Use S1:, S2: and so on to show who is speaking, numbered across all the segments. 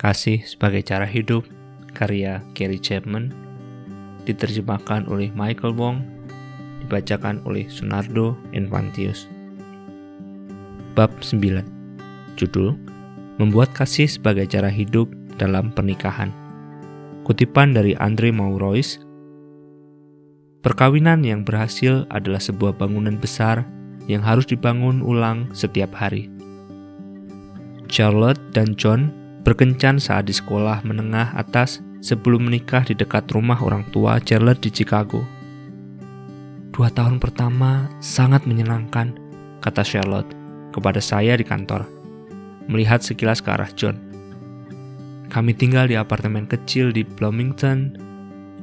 S1: Kasih sebagai cara hidup, karya Gary Chapman, diterjemahkan oleh Michael Wong, dibacakan oleh Sunardo Infantius. Bab 9 Judul Membuat kasih sebagai cara hidup dalam pernikahan Kutipan dari Andre Maurois Perkawinan yang berhasil adalah sebuah bangunan besar yang harus dibangun ulang setiap hari. Charlotte dan John berkencan saat di sekolah menengah atas sebelum menikah di dekat rumah orang tua Charlotte di Chicago. Dua tahun pertama sangat menyenangkan, kata Charlotte kepada saya di kantor, melihat sekilas ke arah John. Kami tinggal di apartemen kecil di Bloomington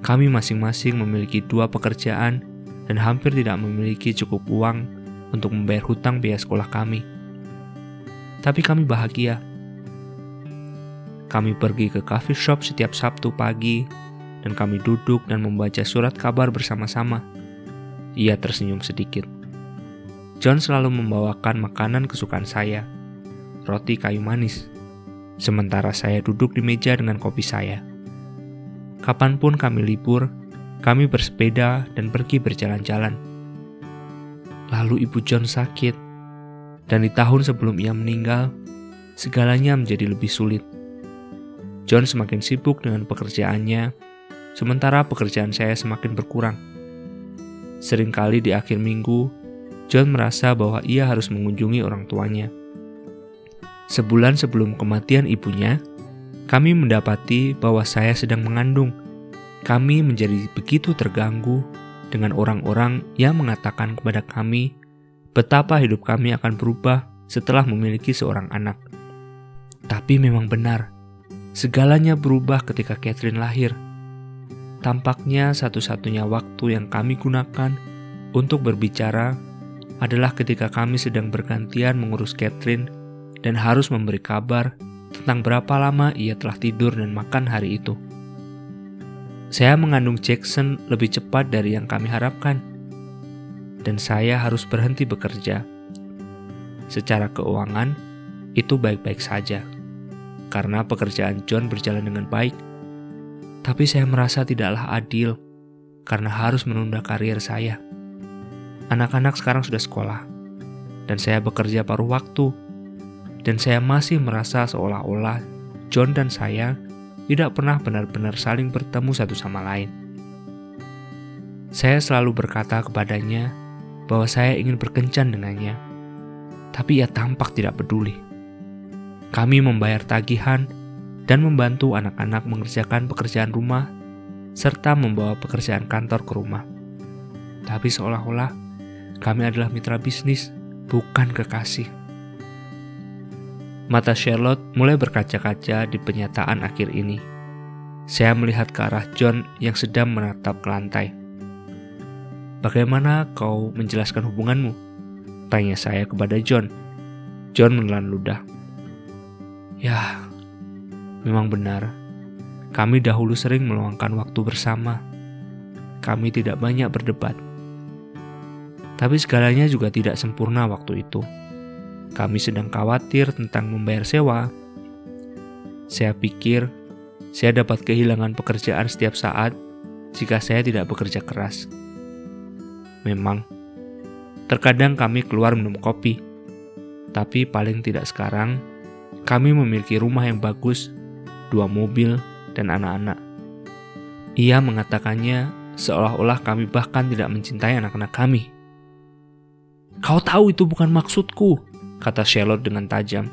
S1: kami masing-masing memiliki dua pekerjaan dan hampir tidak memiliki cukup uang untuk membayar hutang biaya sekolah kami. Tapi kami bahagia. Kami pergi ke coffee shop setiap Sabtu pagi dan kami duduk dan membaca surat kabar bersama-sama. Ia tersenyum sedikit. John selalu membawakan makanan kesukaan saya, roti kayu manis, sementara saya duduk di meja dengan kopi saya. Kapan pun kami libur, kami bersepeda dan pergi berjalan-jalan. Lalu ibu John sakit, dan di tahun sebelum ia meninggal, segalanya menjadi lebih sulit. John semakin sibuk dengan pekerjaannya, sementara pekerjaan saya semakin berkurang. Seringkali di akhir minggu, John merasa bahwa ia harus mengunjungi orang tuanya. Sebulan sebelum kematian ibunya, kami mendapati bahwa saya sedang mengandung. Kami menjadi begitu terganggu dengan orang-orang yang mengatakan kepada kami betapa hidup kami akan berubah setelah memiliki seorang anak. Tapi memang benar, segalanya berubah ketika Catherine lahir. Tampaknya satu-satunya waktu yang kami gunakan untuk berbicara adalah ketika kami sedang bergantian mengurus Catherine dan harus memberi kabar tentang berapa lama ia telah tidur dan makan hari itu. Saya mengandung Jackson lebih cepat dari yang kami harapkan, dan saya harus berhenti bekerja. Secara keuangan, itu baik-baik saja, karena pekerjaan John berjalan dengan baik. Tapi saya merasa tidaklah adil, karena harus menunda karier saya. Anak-anak sekarang sudah sekolah, dan saya bekerja paruh waktu dan saya masih merasa seolah-olah John dan saya tidak pernah benar-benar saling bertemu satu sama lain. Saya selalu berkata kepadanya bahwa saya ingin berkencan dengannya, tapi ia tampak tidak peduli. Kami membayar tagihan dan membantu anak-anak mengerjakan pekerjaan rumah serta membawa pekerjaan kantor ke rumah. Tapi seolah-olah kami adalah mitra bisnis, bukan kekasih. Mata Charlotte mulai berkaca-kaca di penyataan akhir ini. Saya melihat ke arah John yang sedang menatap ke lantai. Bagaimana kau menjelaskan hubunganmu? Tanya saya kepada John. John menelan ludah. Ya, memang benar. Kami dahulu sering meluangkan waktu bersama. Kami tidak banyak berdebat. Tapi segalanya juga tidak sempurna waktu itu. Kami sedang khawatir tentang membayar sewa. Saya pikir saya dapat kehilangan pekerjaan setiap saat jika saya tidak bekerja keras. Memang, terkadang kami keluar minum kopi, tapi paling tidak sekarang kami memiliki rumah yang bagus, dua mobil, dan anak-anak. Ia mengatakannya seolah-olah kami bahkan tidak mencintai anak-anak kami. Kau tahu itu bukan maksudku, kata Charlotte dengan tajam.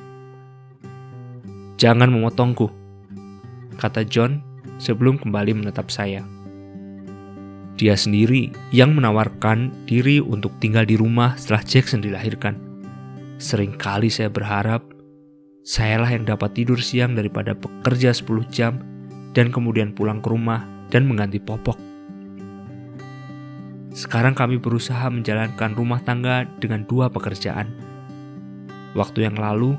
S1: Jangan memotongku, kata John sebelum kembali menetap saya. Dia sendiri yang menawarkan diri untuk tinggal di rumah setelah Jackson dilahirkan. Seringkali saya berharap sayalah yang dapat tidur siang daripada bekerja 10 jam dan kemudian pulang ke rumah dan mengganti popok. Sekarang kami berusaha menjalankan rumah tangga dengan dua pekerjaan Waktu yang lalu,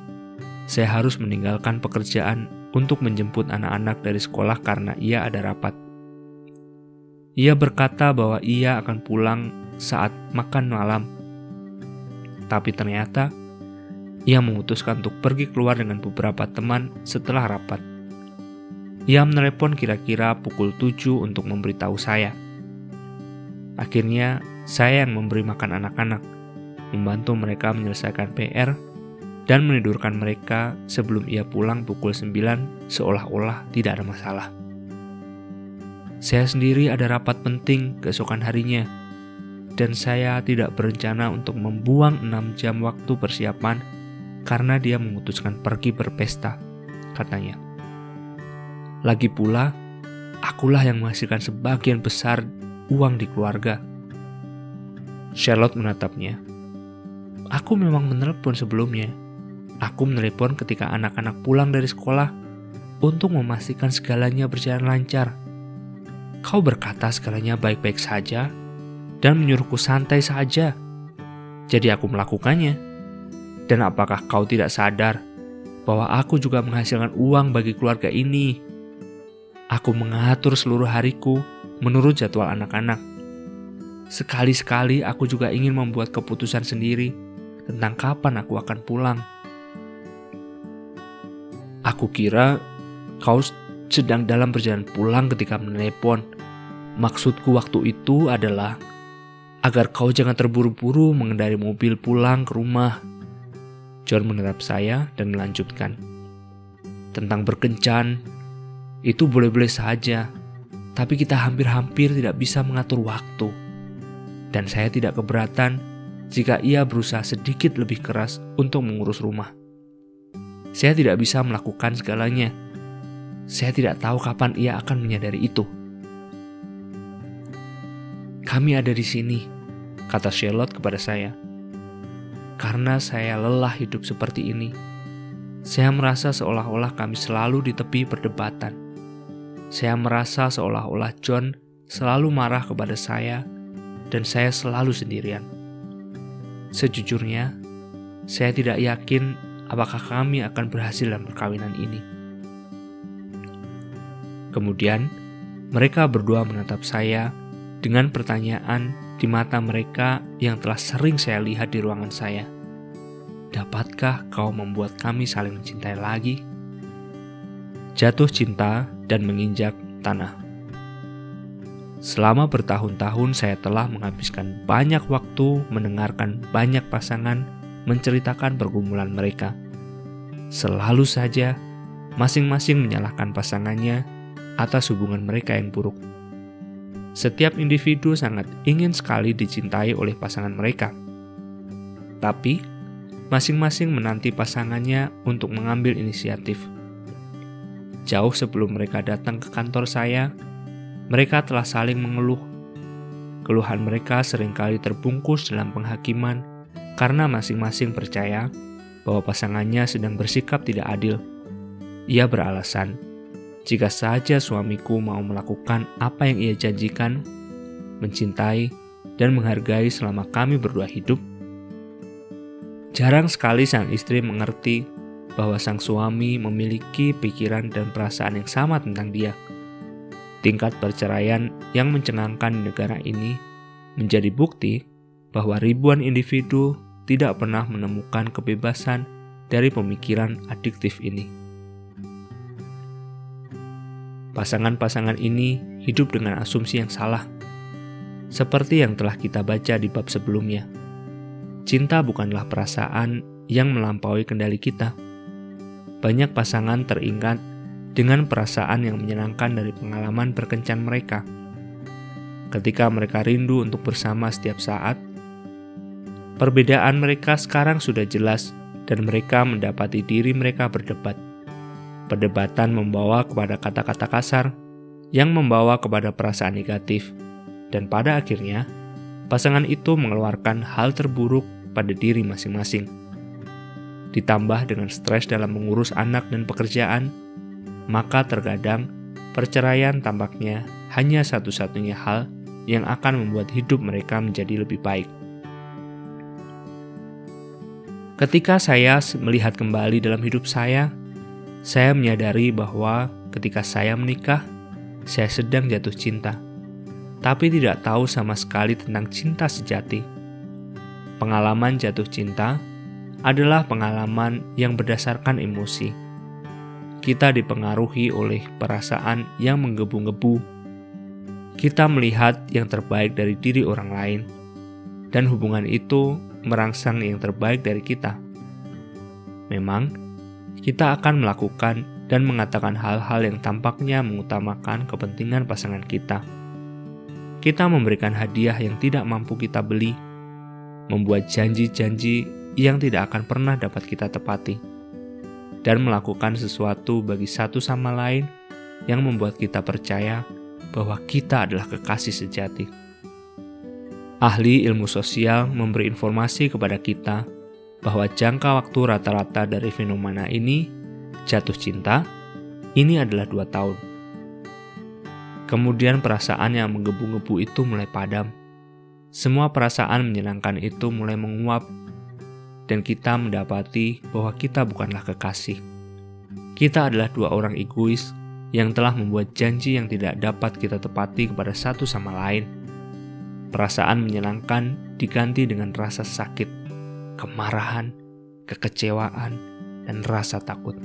S1: saya harus meninggalkan pekerjaan untuk menjemput anak-anak dari sekolah karena ia ada rapat. Ia berkata bahwa ia akan pulang saat makan malam, tapi ternyata ia memutuskan untuk pergi keluar dengan beberapa teman setelah rapat. Ia menelepon kira-kira pukul 7 untuk memberitahu saya. Akhirnya, saya yang memberi makan anak-anak, membantu mereka menyelesaikan PR, dan menidurkan mereka sebelum ia pulang pukul 9 seolah-olah tidak ada masalah. Saya sendiri ada rapat penting keesokan harinya, dan saya tidak berencana untuk membuang 6 jam waktu persiapan karena dia memutuskan pergi berpesta, katanya. Lagi pula, akulah yang menghasilkan sebagian besar uang di keluarga. Charlotte menatapnya. Aku memang menelpon sebelumnya. Aku menelpon ketika anak-anak pulang dari sekolah untuk memastikan segalanya berjalan lancar. Kau berkata segalanya baik-baik saja dan menyuruhku santai saja. Jadi aku melakukannya. Dan apakah kau tidak sadar bahwa aku juga menghasilkan uang bagi keluarga ini? Aku mengatur seluruh hariku menurut jadwal anak-anak. Sekali-sekali aku juga ingin membuat keputusan sendiri tentang kapan aku akan pulang. Aku kira kau sedang dalam perjalanan pulang ketika menelepon. Maksudku waktu itu adalah agar kau jangan terburu-buru mengendari mobil pulang ke rumah. John menatap saya dan melanjutkan. Tentang berkencan, itu boleh-boleh saja, tapi kita hampir-hampir tidak bisa mengatur waktu. Dan saya tidak keberatan jika ia berusaha sedikit lebih keras untuk mengurus rumah. Saya tidak bisa melakukan segalanya. Saya tidak tahu kapan ia akan menyadari itu. Kami ada di sini, kata Charlotte kepada saya. Karena saya lelah hidup seperti ini, saya merasa seolah-olah kami selalu di tepi perdebatan saya merasa seolah-olah John selalu marah kepada saya dan saya selalu sendirian. Sejujurnya, saya tidak yakin apakah kami akan berhasil dalam perkawinan ini. Kemudian, mereka berdua menatap saya dengan pertanyaan di mata mereka yang telah sering saya lihat di ruangan saya. Dapatkah kau membuat kami saling mencintai lagi? Jatuh cinta dan menginjak tanah. Selama bertahun-tahun saya telah menghabiskan banyak waktu mendengarkan banyak pasangan menceritakan pergumulan mereka. Selalu saja masing-masing menyalahkan pasangannya atas hubungan mereka yang buruk. Setiap individu sangat ingin sekali dicintai oleh pasangan mereka. Tapi, masing-masing menanti pasangannya untuk mengambil inisiatif Jauh sebelum mereka datang ke kantor saya, mereka telah saling mengeluh. Keluhan mereka sering kali terbungkus dalam penghakiman karena masing-masing percaya bahwa pasangannya sedang bersikap tidak adil. Ia beralasan, jika saja suamiku mau melakukan apa yang ia janjikan, mencintai, dan menghargai selama kami berdua hidup, jarang sekali sang istri mengerti bahwa sang suami memiliki pikiran dan perasaan yang sama tentang dia. Tingkat perceraian yang mencengangkan di negara ini menjadi bukti bahwa ribuan individu tidak pernah menemukan kebebasan dari pemikiran adiktif ini. Pasangan-pasangan ini hidup dengan asumsi yang salah, seperti yang telah kita baca di bab sebelumnya. Cinta bukanlah perasaan yang melampaui kendali kita banyak pasangan teringat dengan perasaan yang menyenangkan dari pengalaman berkencan mereka. Ketika mereka rindu untuk bersama setiap saat, perbedaan mereka sekarang sudah jelas dan mereka mendapati diri mereka berdebat. Perdebatan membawa kepada kata-kata kasar yang membawa kepada perasaan negatif, dan pada akhirnya pasangan itu mengeluarkan hal terburuk pada diri masing-masing ditambah dengan stres dalam mengurus anak dan pekerjaan, maka terkadang perceraian tampaknya hanya satu-satunya hal yang akan membuat hidup mereka menjadi lebih baik. Ketika saya melihat kembali dalam hidup saya, saya menyadari bahwa ketika saya menikah, saya sedang jatuh cinta, tapi tidak tahu sama sekali tentang cinta sejati. Pengalaman jatuh cinta adalah pengalaman yang berdasarkan emosi. kita dipengaruhi oleh perasaan yang menggebu-gebu. Kita melihat yang terbaik dari diri orang lain, dan hubungan itu merangsang yang terbaik dari kita. Memang, kita akan melakukan dan mengatakan hal-hal yang tampaknya mengutamakan kepentingan pasangan kita. Kita memberikan hadiah yang tidak mampu kita beli, membuat janji-janji yang tidak akan pernah dapat kita tepati dan melakukan sesuatu bagi satu sama lain yang membuat kita percaya bahwa kita adalah kekasih sejati. Ahli ilmu sosial memberi informasi kepada kita bahwa jangka waktu rata-rata dari fenomena ini, jatuh cinta, ini adalah dua tahun. Kemudian perasaan yang menggebu-gebu itu mulai padam. Semua perasaan menyenangkan itu mulai menguap dan kita mendapati bahwa kita bukanlah kekasih. Kita adalah dua orang egois yang telah membuat janji yang tidak dapat kita tepati kepada satu sama lain. Perasaan menyenangkan diganti dengan rasa sakit, kemarahan, kekecewaan, dan rasa takut.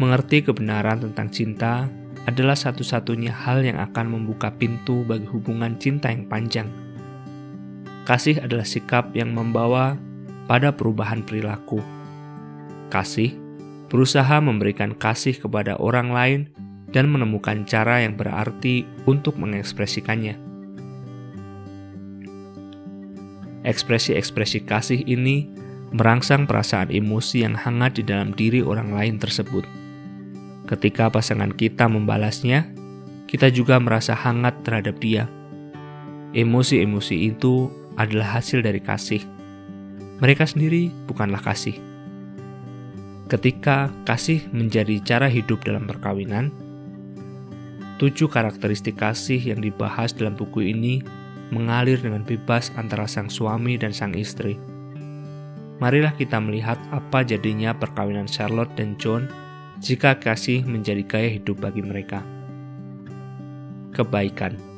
S1: Mengerti kebenaran tentang cinta adalah satu-satunya hal yang akan membuka pintu bagi hubungan cinta yang panjang Kasih adalah sikap yang membawa pada perubahan perilaku. Kasih berusaha memberikan kasih kepada orang lain dan menemukan cara yang berarti untuk mengekspresikannya. Ekspresi-ekspresi kasih ini merangsang perasaan emosi yang hangat di dalam diri orang lain tersebut. Ketika pasangan kita membalasnya, kita juga merasa hangat terhadap dia. Emosi-emosi itu adalah hasil dari kasih. Mereka sendiri bukanlah kasih. Ketika kasih menjadi cara hidup dalam perkawinan, tujuh karakteristik kasih yang dibahas dalam buku ini mengalir dengan bebas antara sang suami dan sang istri. Marilah kita melihat apa jadinya perkawinan Charlotte dan John jika kasih menjadi gaya hidup bagi mereka. Kebaikan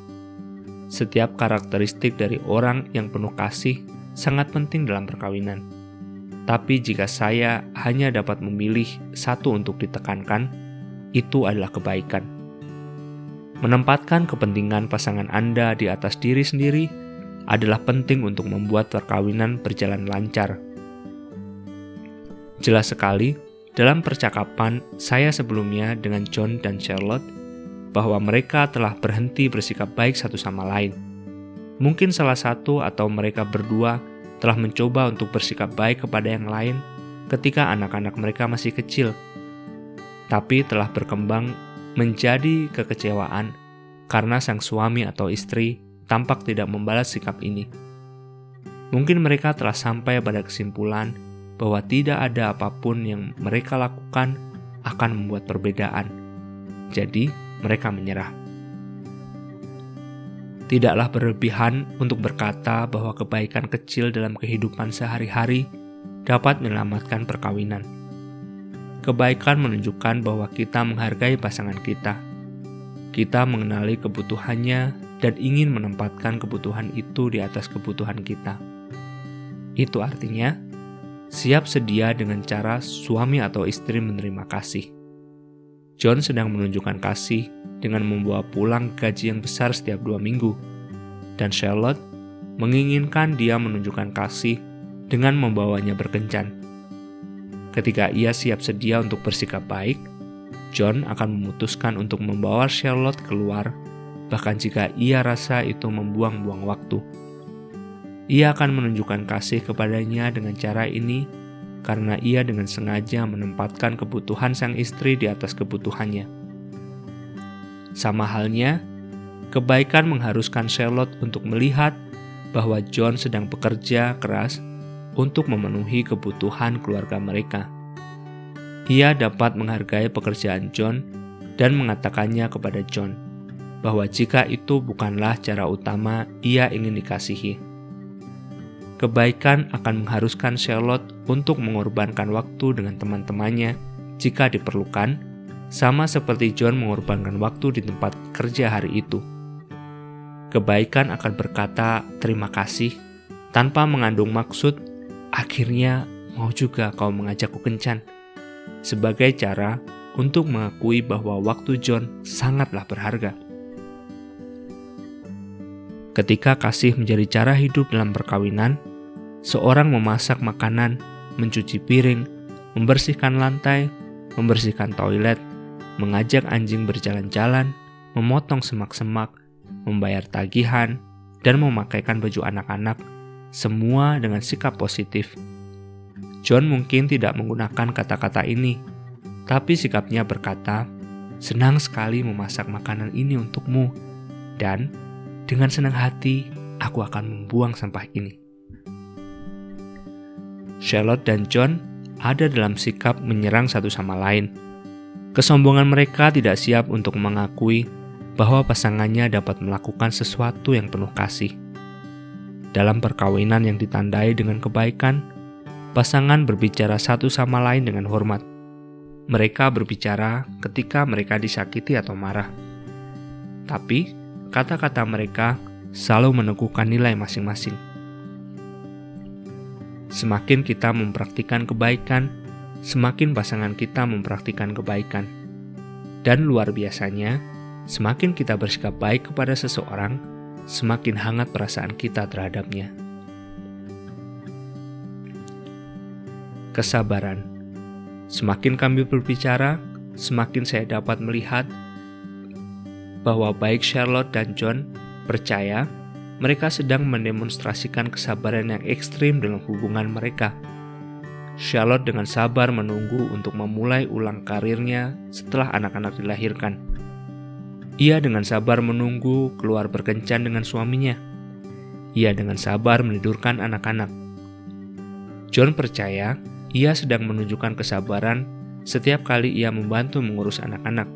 S1: setiap karakteristik dari orang yang penuh kasih sangat penting dalam perkawinan. Tapi jika saya hanya dapat memilih satu untuk ditekankan, itu adalah kebaikan. Menempatkan kepentingan pasangan Anda di atas diri sendiri adalah penting untuk membuat perkawinan berjalan lancar. Jelas sekali, dalam percakapan saya sebelumnya dengan John dan Charlotte, bahwa mereka telah berhenti bersikap baik satu sama lain. Mungkin salah satu atau mereka berdua telah mencoba untuk bersikap baik kepada yang lain ketika anak-anak mereka masih kecil, tapi telah berkembang menjadi kekecewaan karena sang suami atau istri tampak tidak membalas sikap ini. Mungkin mereka telah sampai pada kesimpulan bahwa tidak ada apa pun yang mereka lakukan akan membuat perbedaan. Jadi, mereka menyerah. Tidaklah berlebihan untuk berkata bahwa kebaikan kecil dalam kehidupan sehari-hari dapat menyelamatkan perkawinan. Kebaikan menunjukkan bahwa kita menghargai pasangan kita. Kita mengenali kebutuhannya dan ingin menempatkan kebutuhan itu di atas kebutuhan kita. Itu artinya siap sedia dengan cara suami atau istri menerima kasih. John sedang menunjukkan kasih dengan membawa pulang gaji yang besar setiap dua minggu, dan Charlotte menginginkan dia menunjukkan kasih dengan membawanya berkencan. Ketika ia siap sedia untuk bersikap baik, John akan memutuskan untuk membawa Charlotte keluar, bahkan jika ia rasa itu membuang-buang waktu. Ia akan menunjukkan kasih kepadanya dengan cara ini karena ia dengan sengaja menempatkan kebutuhan sang istri di atas kebutuhannya. Sama halnya, kebaikan mengharuskan Charlotte untuk melihat bahwa John sedang bekerja keras untuk memenuhi kebutuhan keluarga mereka. Ia dapat menghargai pekerjaan John dan mengatakannya kepada John bahwa jika itu bukanlah cara utama ia ingin dikasihi kebaikan akan mengharuskan Charlotte untuk mengorbankan waktu dengan teman-temannya jika diperlukan, sama seperti John mengorbankan waktu di tempat kerja hari itu. Kebaikan akan berkata terima kasih tanpa mengandung maksud, akhirnya mau juga kau mengajakku kencan. sebagai cara untuk mengakui bahwa waktu John sangatlah berharga. Ketika kasih menjadi cara hidup dalam perkawinan, seorang memasak makanan, mencuci piring, membersihkan lantai, membersihkan toilet, mengajak anjing berjalan-jalan, memotong semak-semak, membayar tagihan, dan memakaikan baju anak-anak, semua dengan sikap positif. John mungkin tidak menggunakan kata-kata ini, tapi sikapnya berkata, "Senang sekali memasak makanan ini untukmu, dan dengan senang hati, aku akan membuang sampah ini. Charlotte dan John ada dalam sikap menyerang satu sama lain. Kesombongan mereka tidak siap untuk mengakui bahwa pasangannya dapat melakukan sesuatu yang penuh kasih. Dalam perkawinan yang ditandai dengan kebaikan, pasangan berbicara satu sama lain dengan hormat. Mereka berbicara ketika mereka disakiti atau marah. Tapi, kata-kata mereka selalu meneguhkan nilai masing-masing. Semakin kita mempraktikkan kebaikan, semakin pasangan kita mempraktikkan kebaikan. Dan luar biasanya, semakin kita bersikap baik kepada seseorang, semakin hangat perasaan kita terhadapnya. Kesabaran. Semakin kami berbicara, semakin saya dapat melihat bahwa baik Charlotte dan John percaya mereka sedang mendemonstrasikan kesabaran yang ekstrim dalam hubungan mereka. Charlotte dengan sabar menunggu untuk memulai ulang karirnya setelah anak-anak dilahirkan. Ia dengan sabar menunggu keluar berkencan dengan suaminya. Ia dengan sabar menidurkan anak-anak. John percaya ia sedang menunjukkan kesabaran setiap kali ia membantu mengurus anak-anak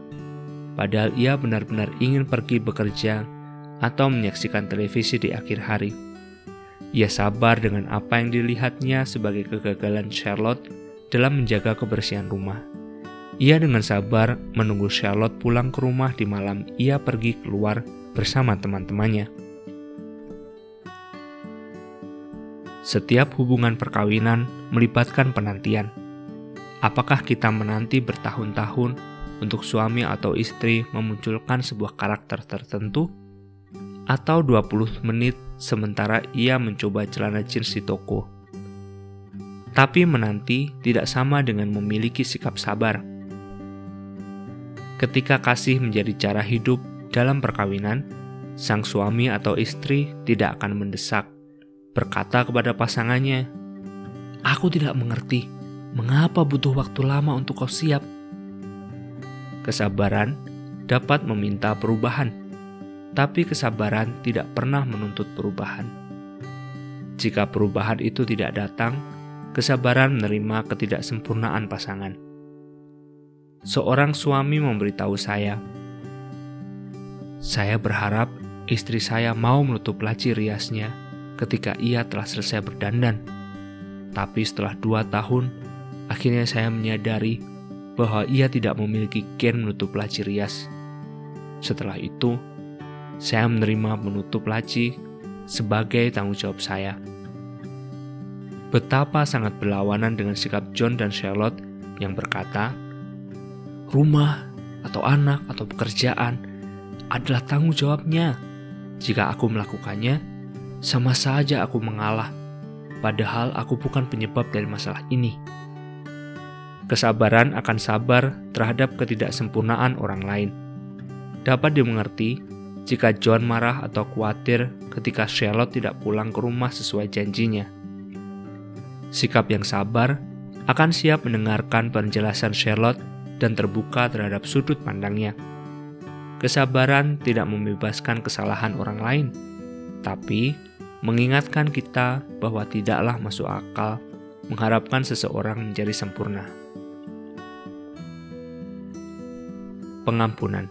S1: padahal ia benar-benar ingin pergi bekerja atau menyaksikan televisi di akhir hari. Ia sabar dengan apa yang dilihatnya sebagai kegagalan Charlotte dalam menjaga kebersihan rumah. Ia dengan sabar menunggu Charlotte pulang ke rumah di malam ia pergi keluar bersama teman-temannya. Setiap hubungan perkawinan melibatkan penantian. Apakah kita menanti bertahun-tahun untuk suami atau istri memunculkan sebuah karakter tertentu atau 20 menit sementara ia mencoba celana jeans di toko. Tapi menanti tidak sama dengan memiliki sikap sabar. Ketika kasih menjadi cara hidup dalam perkawinan, sang suami atau istri tidak akan mendesak, berkata kepada pasangannya, "Aku tidak mengerti mengapa butuh waktu lama untuk kau siap." Kesabaran dapat meminta perubahan, tapi kesabaran tidak pernah menuntut perubahan. Jika perubahan itu tidak datang, kesabaran menerima ketidaksempurnaan pasangan. Seorang suami memberitahu saya, "Saya berharap istri saya mau menutup laci riasnya ketika ia telah selesai berdandan." Tapi setelah dua tahun, akhirnya saya menyadari bahwa ia tidak memiliki gen menutup laci rias. Setelah itu, saya menerima menutup laci sebagai tanggung jawab saya. Betapa sangat berlawanan dengan sikap John dan Charlotte yang berkata, rumah atau anak atau pekerjaan adalah tanggung jawabnya. Jika aku melakukannya, sama saja aku mengalah, padahal aku bukan penyebab dari masalah ini. Kesabaran akan sabar terhadap ketidaksempurnaan orang lain. Dapat dimengerti jika John marah atau khawatir ketika Charlotte tidak pulang ke rumah sesuai janjinya. Sikap yang sabar akan siap mendengarkan penjelasan Charlotte dan terbuka terhadap sudut pandangnya. Kesabaran tidak membebaskan kesalahan orang lain, tapi mengingatkan kita bahwa tidaklah masuk akal mengharapkan seseorang menjadi sempurna. pengampunan.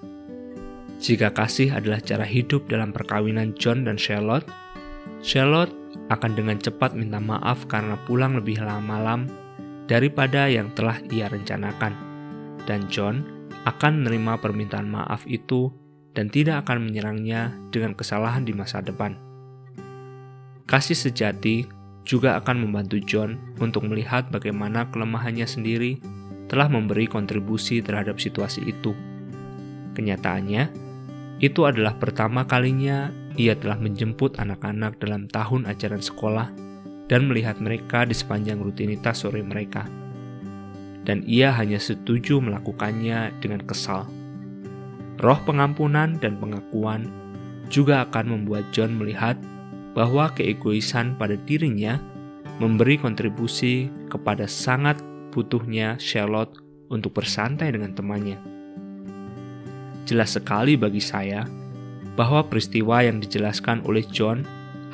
S1: Jika kasih adalah cara hidup dalam perkawinan John dan Charlotte, Charlotte akan dengan cepat minta maaf karena pulang lebih lama malam daripada yang telah ia rencanakan. Dan John akan menerima permintaan maaf itu dan tidak akan menyerangnya dengan kesalahan di masa depan. Kasih sejati juga akan membantu John untuk melihat bagaimana kelemahannya sendiri telah memberi kontribusi terhadap situasi itu. Kenyataannya, itu adalah pertama kalinya ia telah menjemput anak-anak dalam tahun ajaran sekolah dan melihat mereka di sepanjang rutinitas sore mereka. Dan ia hanya setuju melakukannya dengan kesal. Roh pengampunan dan pengakuan juga akan membuat John melihat bahwa keegoisan pada dirinya memberi kontribusi kepada sangat butuhnya Charlotte untuk bersantai dengan temannya. Jelas sekali bagi saya bahwa peristiwa yang dijelaskan oleh John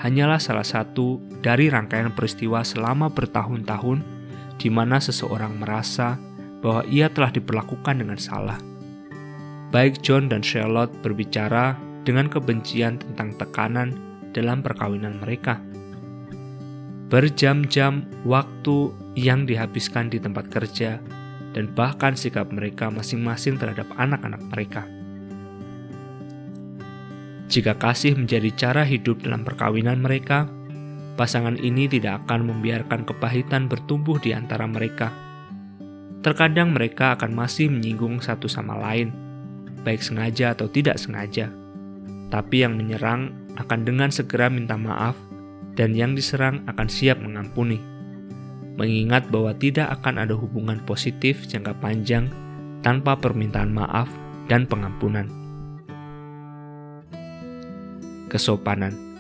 S1: hanyalah salah satu dari rangkaian peristiwa selama bertahun-tahun di mana seseorang merasa bahwa ia telah diperlakukan dengan salah. Baik John dan Charlotte berbicara dengan kebencian tentang tekanan dalam perkawinan mereka. Berjam-jam waktu yang dihabiskan di tempat kerja dan bahkan sikap mereka masing-masing terhadap anak-anak mereka. Jika kasih menjadi cara hidup dalam perkawinan mereka, pasangan ini tidak akan membiarkan kepahitan bertumbuh di antara mereka. Terkadang mereka akan masih menyinggung satu sama lain, baik sengaja atau tidak sengaja. Tapi yang menyerang akan dengan segera minta maaf, dan yang diserang akan siap mengampuni. Mengingat bahwa tidak akan ada hubungan positif jangka panjang tanpa permintaan maaf dan pengampunan kesopanan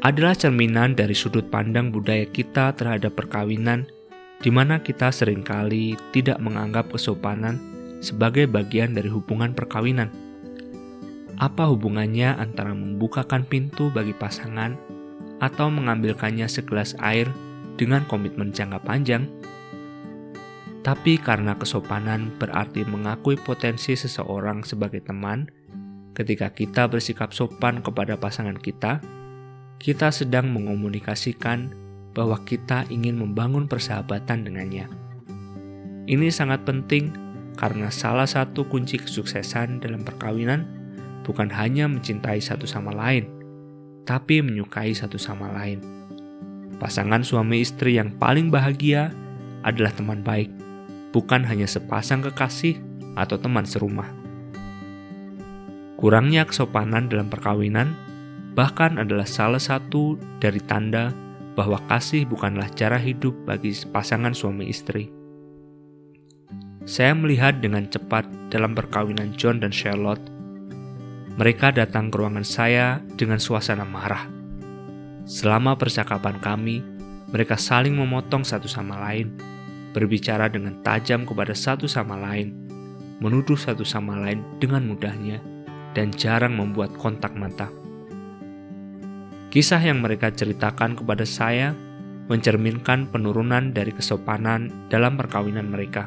S1: adalah cerminan dari sudut pandang budaya kita terhadap perkawinan, di mana kita sering kali tidak menganggap kesopanan sebagai bagian dari hubungan perkawinan. Apa hubungannya antara membukakan pintu bagi pasangan atau mengambilkannya segelas air dengan komitmen jangka panjang? Tapi karena kesopanan berarti mengakui potensi seseorang sebagai teman, Ketika kita bersikap sopan kepada pasangan kita, kita sedang mengomunikasikan bahwa kita ingin membangun persahabatan dengannya. Ini sangat penting karena salah satu kunci kesuksesan dalam perkawinan bukan hanya mencintai satu sama lain, tapi menyukai satu sama lain. Pasangan suami istri yang paling bahagia adalah teman baik, bukan hanya sepasang kekasih atau teman serumah. Kurangnya kesopanan dalam perkawinan bahkan adalah salah satu dari tanda bahwa kasih bukanlah cara hidup bagi pasangan suami istri. Saya melihat dengan cepat dalam perkawinan John dan Charlotte. Mereka datang ke ruangan saya dengan suasana marah. Selama percakapan kami, mereka saling memotong satu sama lain, berbicara dengan tajam kepada satu sama lain, menuduh satu sama lain dengan mudahnya, dan jarang membuat kontak mata. Kisah yang mereka ceritakan kepada saya mencerminkan penurunan dari kesopanan dalam perkawinan mereka.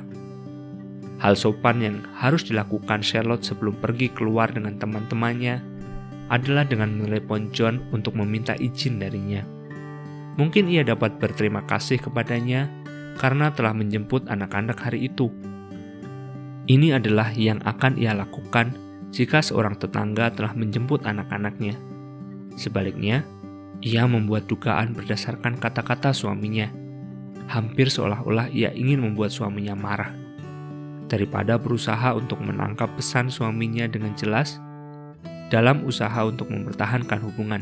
S1: Hal sopan yang harus dilakukan Charlotte sebelum pergi keluar dengan teman-temannya adalah dengan menelepon John untuk meminta izin darinya. Mungkin ia dapat berterima kasih kepadanya karena telah menjemput anak-anak hari itu. Ini adalah yang akan ia lakukan jika seorang tetangga telah menjemput anak-anaknya. Sebaliknya, ia membuat dugaan berdasarkan kata-kata suaminya. Hampir seolah-olah ia ingin membuat suaminya marah. Daripada berusaha untuk menangkap pesan suaminya dengan jelas dalam usaha untuk mempertahankan hubungan.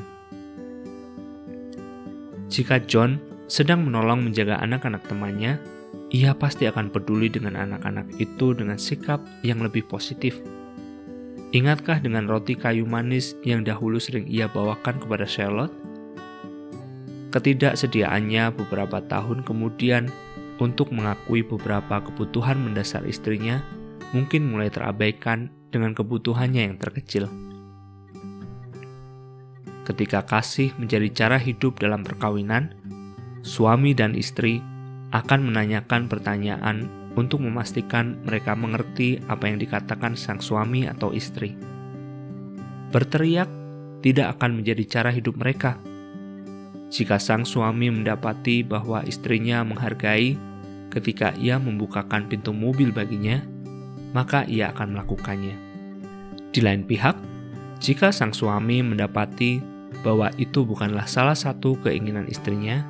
S1: Jika John sedang menolong menjaga anak-anak temannya, ia pasti akan peduli dengan anak-anak itu dengan sikap yang lebih positif Ingatkah dengan roti kayu manis yang dahulu sering ia bawakan kepada Charlotte? Ketidaksediaannya beberapa tahun kemudian untuk mengakui beberapa kebutuhan mendasar istrinya mungkin mulai terabaikan dengan kebutuhannya yang terkecil. Ketika kasih menjadi cara hidup dalam perkawinan, suami dan istri akan menanyakan pertanyaan untuk memastikan mereka mengerti apa yang dikatakan sang suami atau istri. Berteriak tidak akan menjadi cara hidup mereka. Jika sang suami mendapati bahwa istrinya menghargai ketika ia membukakan pintu mobil baginya, maka ia akan melakukannya. Di lain pihak, jika sang suami mendapati bahwa itu bukanlah salah satu keinginan istrinya,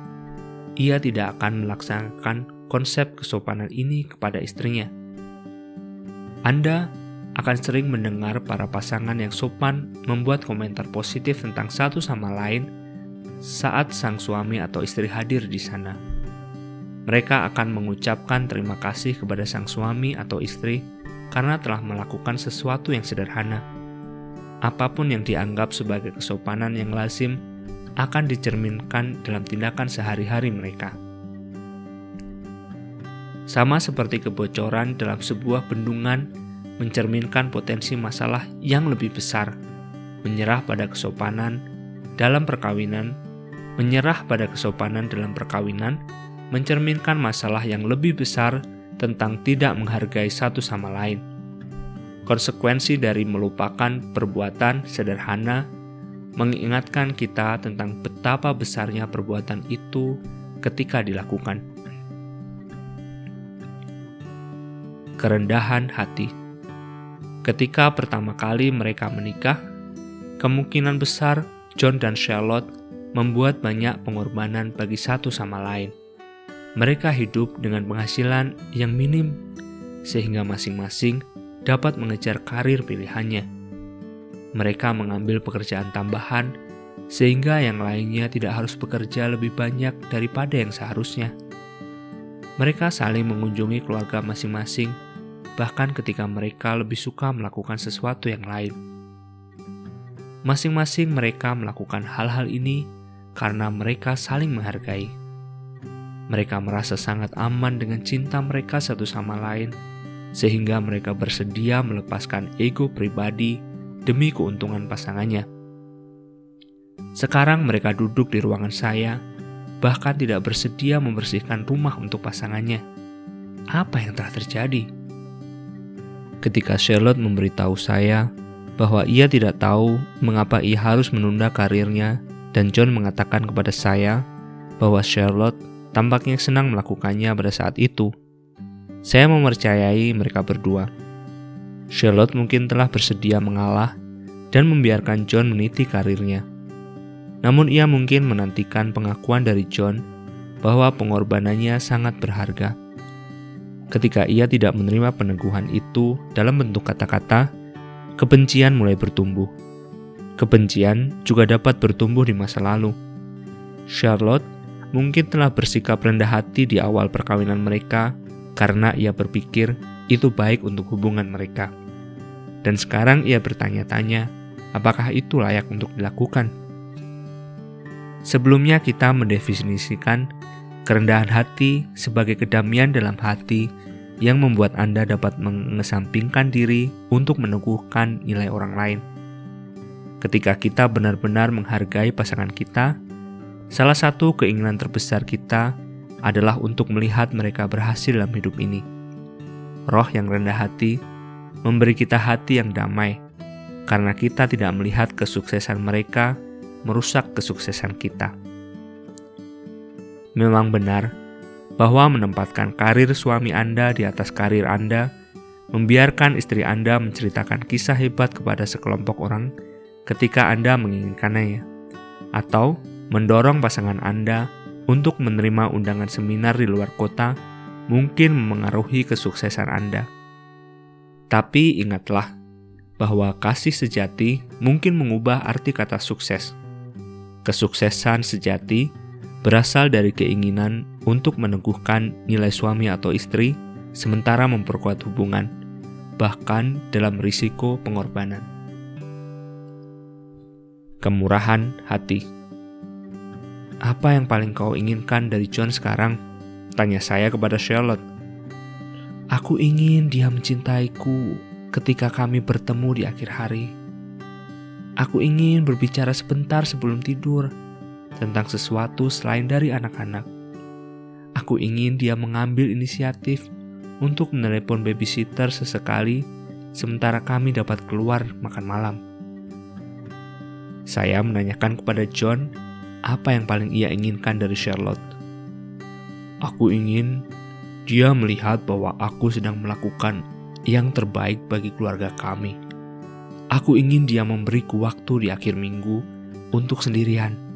S1: ia tidak akan melaksanakan konsep kesopanan ini kepada istrinya. Anda akan sering mendengar para pasangan yang sopan membuat komentar positif tentang satu sama lain saat sang suami atau istri hadir di sana. Mereka akan mengucapkan terima kasih kepada sang suami atau istri karena telah melakukan sesuatu yang sederhana. Apa pun yang dianggap sebagai kesopanan yang lazim akan dicerminkan dalam tindakan sehari-hari mereka. Sama seperti kebocoran dalam sebuah bendungan mencerminkan potensi masalah yang lebih besar, menyerah pada kesopanan dalam perkawinan menyerah pada kesopanan dalam perkawinan mencerminkan masalah yang lebih besar tentang tidak menghargai satu sama lain. Konsekuensi dari melupakan perbuatan sederhana mengingatkan kita tentang betapa besarnya perbuatan itu ketika dilakukan. Kerendahan hati. Ketika pertama kali mereka menikah, kemungkinan besar John dan Charlotte membuat banyak pengorbanan bagi satu sama lain. Mereka hidup dengan penghasilan yang minim, sehingga masing-masing dapat mengejar karir pilihannya. Mereka mengambil pekerjaan tambahan, sehingga yang lainnya tidak harus bekerja lebih banyak daripada yang seharusnya. Mereka saling mengunjungi keluarga masing-masing, bahkan ketika mereka lebih suka melakukan sesuatu yang lain. Masing-masing mereka melakukan hal-hal ini karena mereka saling menghargai. Mereka merasa sangat aman dengan cinta mereka satu sama lain, sehingga mereka bersedia melepaskan ego pribadi demi keuntungan pasangannya. Sekarang mereka duduk di ruangan saya, bahkan tidak bersedia membersihkan rumah untuk pasangannya. Apa yang telah terjadi? Ketika Charlotte memberitahu saya bahwa ia tidak tahu mengapa ia harus menunda karirnya dan John mengatakan kepada saya bahwa Charlotte tampaknya senang melakukannya pada saat itu. Saya mempercayai mereka berdua. Charlotte mungkin telah bersedia mengalah dan membiarkan John meniti karirnya. Namun ia mungkin menantikan pengakuan dari John bahwa pengorbanannya sangat berharga. Ketika ia tidak menerima peneguhan itu dalam bentuk kata-kata, kebencian mulai bertumbuh. Kebencian juga dapat bertumbuh di masa lalu. Charlotte mungkin telah bersikap rendah hati di awal perkawinan mereka karena ia berpikir itu baik untuk hubungan mereka. Dan sekarang ia bertanya-tanya, apakah itu layak untuk dilakukan? Sebelumnya kita mendefinisikan kerendahan hati sebagai kedamaian dalam hati yang membuat Anda dapat mengesampingkan diri untuk meneguhkan nilai orang lain. Ketika kita benar-benar menghargai pasangan kita, salah satu keinginan terbesar kita adalah untuk melihat mereka berhasil dalam hidup ini. Roh yang rendah hati memberi kita hati yang damai, karena kita tidak melihat kesuksesan mereka merusak kesuksesan kita. Memang benar bahwa menempatkan karir suami Anda di atas karir Anda, membiarkan istri Anda menceritakan kisah hebat kepada sekelompok orang ketika Anda menginginkannya, atau mendorong pasangan Anda untuk menerima undangan seminar di luar kota mungkin memengaruhi kesuksesan Anda. Tapi ingatlah bahwa kasih sejati mungkin mengubah arti kata sukses. Kesuksesan sejati berasal dari keinginan untuk meneguhkan nilai suami atau istri, sementara memperkuat hubungan, bahkan dalam risiko pengorbanan kemurahan hati. Apa yang paling kau inginkan dari John sekarang? Tanya saya kepada Charlotte. Aku ingin dia mencintaiku ketika kami bertemu di akhir hari. Aku ingin berbicara sebentar sebelum tidur tentang sesuatu selain dari anak-anak. Aku ingin dia mengambil inisiatif untuk menelepon babysitter sesekali sementara kami dapat keluar makan malam. Saya menanyakan kepada John apa yang paling ia inginkan dari Charlotte. Aku ingin dia melihat bahwa aku sedang melakukan yang terbaik bagi keluarga kami. Aku ingin dia memberiku waktu di akhir minggu untuk sendirian.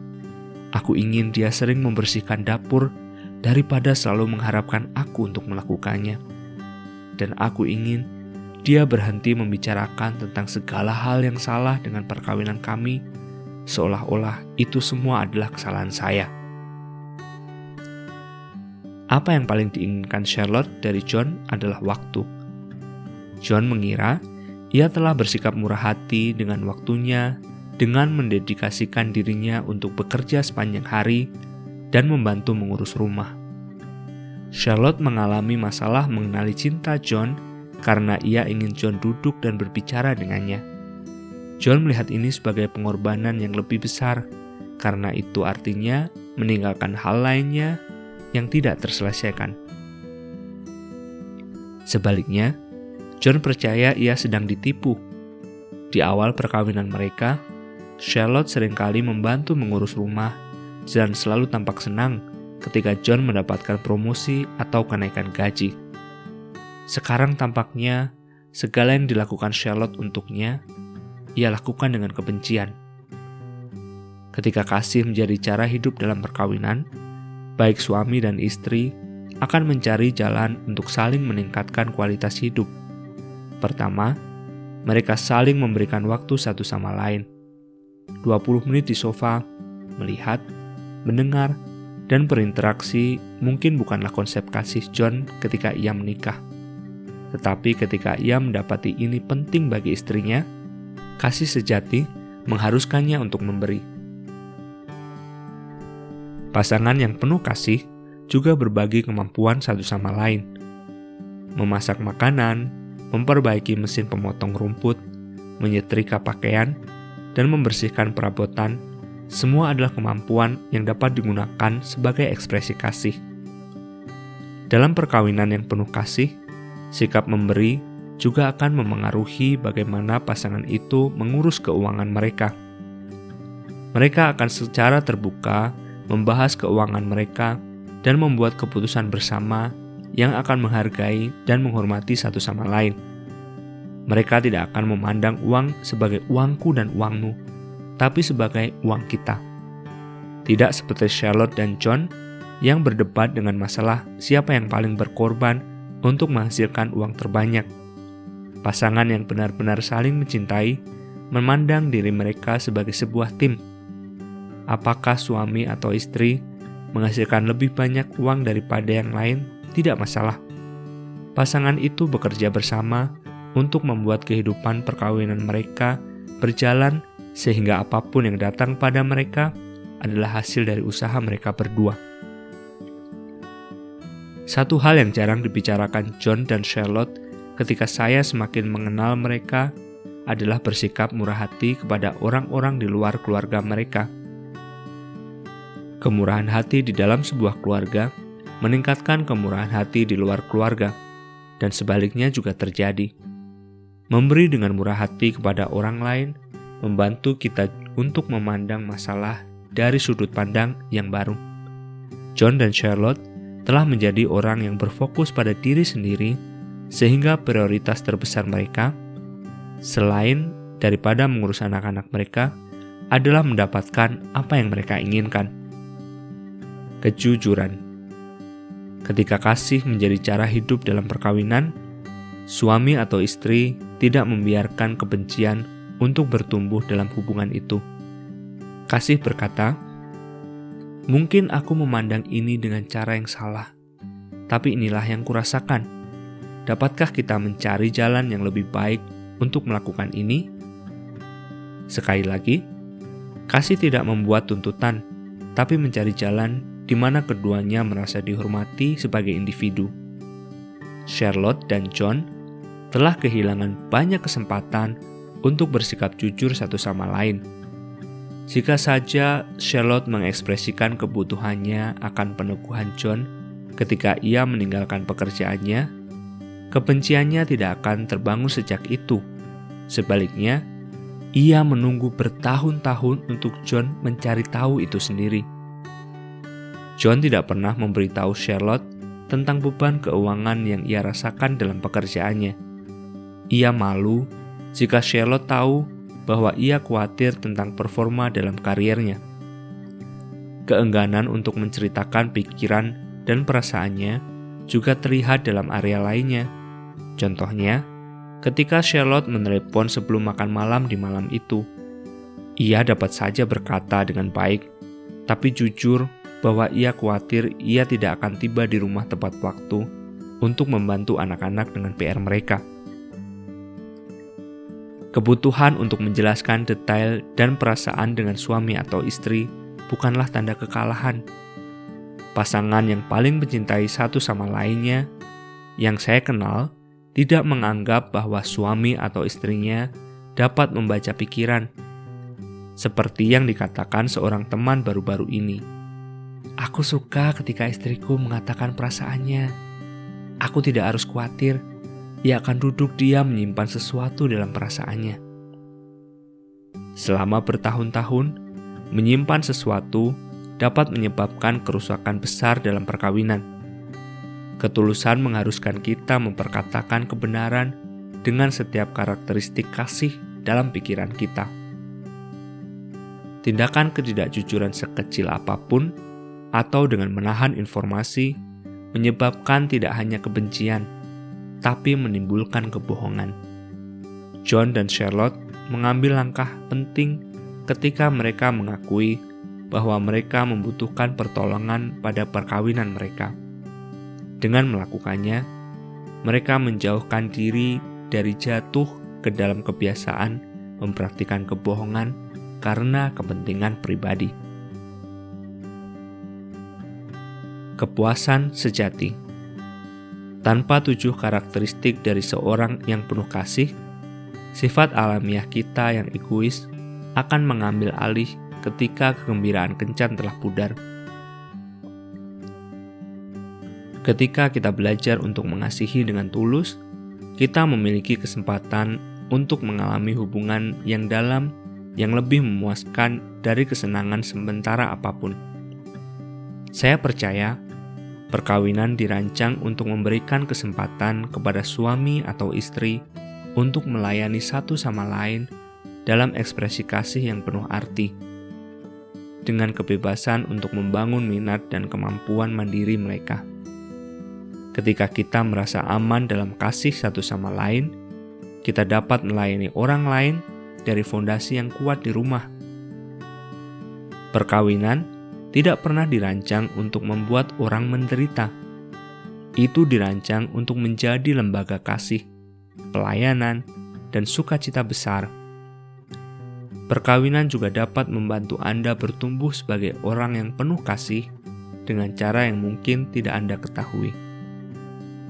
S1: Aku ingin dia sering membersihkan dapur daripada selalu mengharapkan aku untuk melakukannya. Dan aku ingin dia berhenti membicarakan tentang segala hal yang salah dengan perkawinan kami, seolah-olah itu semua adalah kesalahan saya. Apa yang paling diinginkan Charlotte dari John adalah waktu. John mengira ia telah bersikap murah hati dengan waktunya dengan mendedikasikan dirinya untuk bekerja sepanjang hari dan membantu mengurus rumah. Charlotte mengalami masalah mengenali cinta John karena ia ingin John duduk dan berbicara dengannya. John melihat ini sebagai pengorbanan yang lebih besar, karena itu artinya meninggalkan hal lainnya yang tidak terselesaikan. Sebaliknya, John percaya ia sedang ditipu. Di awal perkawinan mereka, Charlotte sering kali membantu mengurus rumah dan selalu tampak senang ketika John mendapatkan promosi atau kenaikan gaji. Sekarang tampaknya segala yang dilakukan Charlotte untuknya, ia lakukan dengan kebencian. Ketika kasih menjadi cara hidup dalam perkawinan, baik suami dan istri akan mencari jalan untuk saling meningkatkan kualitas hidup. Pertama, mereka saling memberikan waktu satu sama lain. 20 menit di sofa, melihat, mendengar, dan berinteraksi mungkin bukanlah konsep kasih John ketika ia menikah. Tetapi ketika ia mendapati ini penting bagi istrinya, kasih sejati mengharuskannya untuk memberi. Pasangan yang penuh kasih juga berbagi kemampuan satu sama lain. Memasak makanan, memperbaiki mesin pemotong rumput, menyetrika pakaian, dan membersihkan perabotan, semua adalah kemampuan yang dapat digunakan sebagai ekspresi kasih. Dalam perkawinan yang penuh kasih, Sikap memberi juga akan memengaruhi bagaimana pasangan itu mengurus keuangan mereka. Mereka akan secara terbuka membahas keuangan mereka dan membuat keputusan bersama yang akan menghargai dan menghormati satu sama lain. Mereka tidak akan memandang uang sebagai uangku dan uangmu, tapi sebagai uang kita. Tidak seperti Charlotte dan John yang berdebat dengan masalah siapa yang paling berkorban untuk menghasilkan uang terbanyak. Pasangan yang benar-benar saling mencintai memandang diri mereka sebagai sebuah tim. Apakah suami atau istri menghasilkan lebih banyak uang daripada yang lain? Tidak masalah. Pasangan itu bekerja bersama untuk membuat kehidupan perkawinan mereka berjalan sehingga apa pun yang datang pada mereka adalah hasil dari usaha mereka berdua. Satu hal yang jarang dibicarakan John dan Charlotte ketika saya semakin mengenal mereka adalah bersikap murah hati kepada orang-orang di luar keluarga mereka. Kemurahan hati di dalam sebuah keluarga meningkatkan kemurahan hati di luar keluarga, dan sebaliknya juga terjadi. Memberi dengan murah hati kepada orang lain membantu kita untuk memandang masalah dari sudut pandang yang baru. John dan Charlotte telah menjadi orang yang berfokus pada diri sendiri, sehingga prioritas terbesar mereka, selain daripada mengurus anak-anak mereka, adalah mendapatkan apa yang mereka inginkan. Kejujuran ketika kasih menjadi cara hidup dalam perkawinan, suami atau istri tidak membiarkan kebencian untuk bertumbuh dalam hubungan itu. Kasih berkata, Mungkin aku memandang ini dengan cara yang salah, tapi inilah yang kurasakan. Dapatkah kita mencari jalan yang lebih baik untuk melakukan ini? Sekali lagi, kasih tidak membuat tuntutan, tapi mencari jalan di mana keduanya merasa dihormati sebagai individu. Charlotte dan John telah kehilangan banyak kesempatan untuk bersikap jujur satu sama lain jika saja Charlotte mengekspresikan kebutuhannya akan peneguhan John ketika ia meninggalkan pekerjaannya, kebenciannya tidak akan terbangun sejak itu. Sebaliknya, ia menunggu bertahun-tahun untuk John mencari tahu itu sendiri. John tidak pernah memberitahu Charlotte tentang beban keuangan yang ia rasakan dalam pekerjaannya. Ia malu jika Charlotte tahu bahwa ia khawatir tentang performa dalam karirnya. Keengganan untuk menceritakan pikiran dan perasaannya juga terlihat dalam area lainnya. Contohnya, ketika Charlotte menelepon sebelum makan malam di malam itu, ia dapat saja berkata dengan baik, tapi jujur bahwa ia khawatir ia tidak akan tiba di rumah tepat waktu untuk membantu anak-anak dengan PR mereka. Kebutuhan untuk menjelaskan detail dan perasaan dengan suami atau istri bukanlah tanda kekalahan. Pasangan yang paling mencintai satu sama lainnya, yang saya kenal, tidak menganggap bahwa suami atau istrinya dapat membaca pikiran, seperti yang dikatakan seorang teman baru-baru ini. Aku suka ketika istriku mengatakan perasaannya. Aku tidak harus khawatir ia akan duduk diam menyimpan sesuatu dalam perasaannya. Selama bertahun-tahun, menyimpan sesuatu dapat menyebabkan kerusakan besar dalam perkawinan. Ketulusan mengharuskan kita memperkatakan kebenaran dengan setiap karakteristik kasih dalam pikiran kita. Tindakan ketidakjujuran sekecil apa pun atau dengan menahan informasi menyebabkan tidak hanya kebencian, tapi menimbulkan kebohongan. John dan Charlotte mengambil langkah penting ketika mereka mengakui bahwa mereka membutuhkan pertolongan pada perkawinan mereka. Dengan melakukannya, mereka menjauhkan diri dari jatuh ke dalam kebiasaan mempraktikkan kebohongan karena kepentingan pribadi. Kepuasan sejati tanpa tujuh karakteristik dari seorang yang penuh kasih, sifat alamiah kita yang egois akan mengambil alih ketika kegembiraan kencan telah pudar. Ketika kita belajar untuk mengasihi dengan tulus, kita memiliki kesempatan untuk mengalami hubungan yang dalam yang lebih memuaskan dari kesenangan sementara apa pun. Saya percaya Perkawinan dirancang untuk memberikan kesempatan kepada suami atau istri untuk melayani satu sama lain dalam ekspresi kasih yang penuh arti, dengan kebebasan untuk membangun minat dan kemampuan mandiri mereka. Ketika kita merasa aman dalam kasih satu sama lain, kita dapat melayani orang lain dari fondasi yang kuat di rumah. Perkawinan tidak pernah dirancang untuk membuat orang menderita. Itu dirancang untuk menjadi lembaga kasih, pelayanan, dan sukacita besar. Perkawinan juga dapat membantu Anda bertumbuh sebagai orang yang penuh kasih dengan cara yang mungkin tidak Anda ketahui.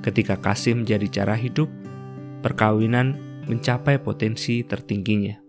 S1: Ketika kasih menjadi cara hidup, perkawinan mencapai potensi tertingginya.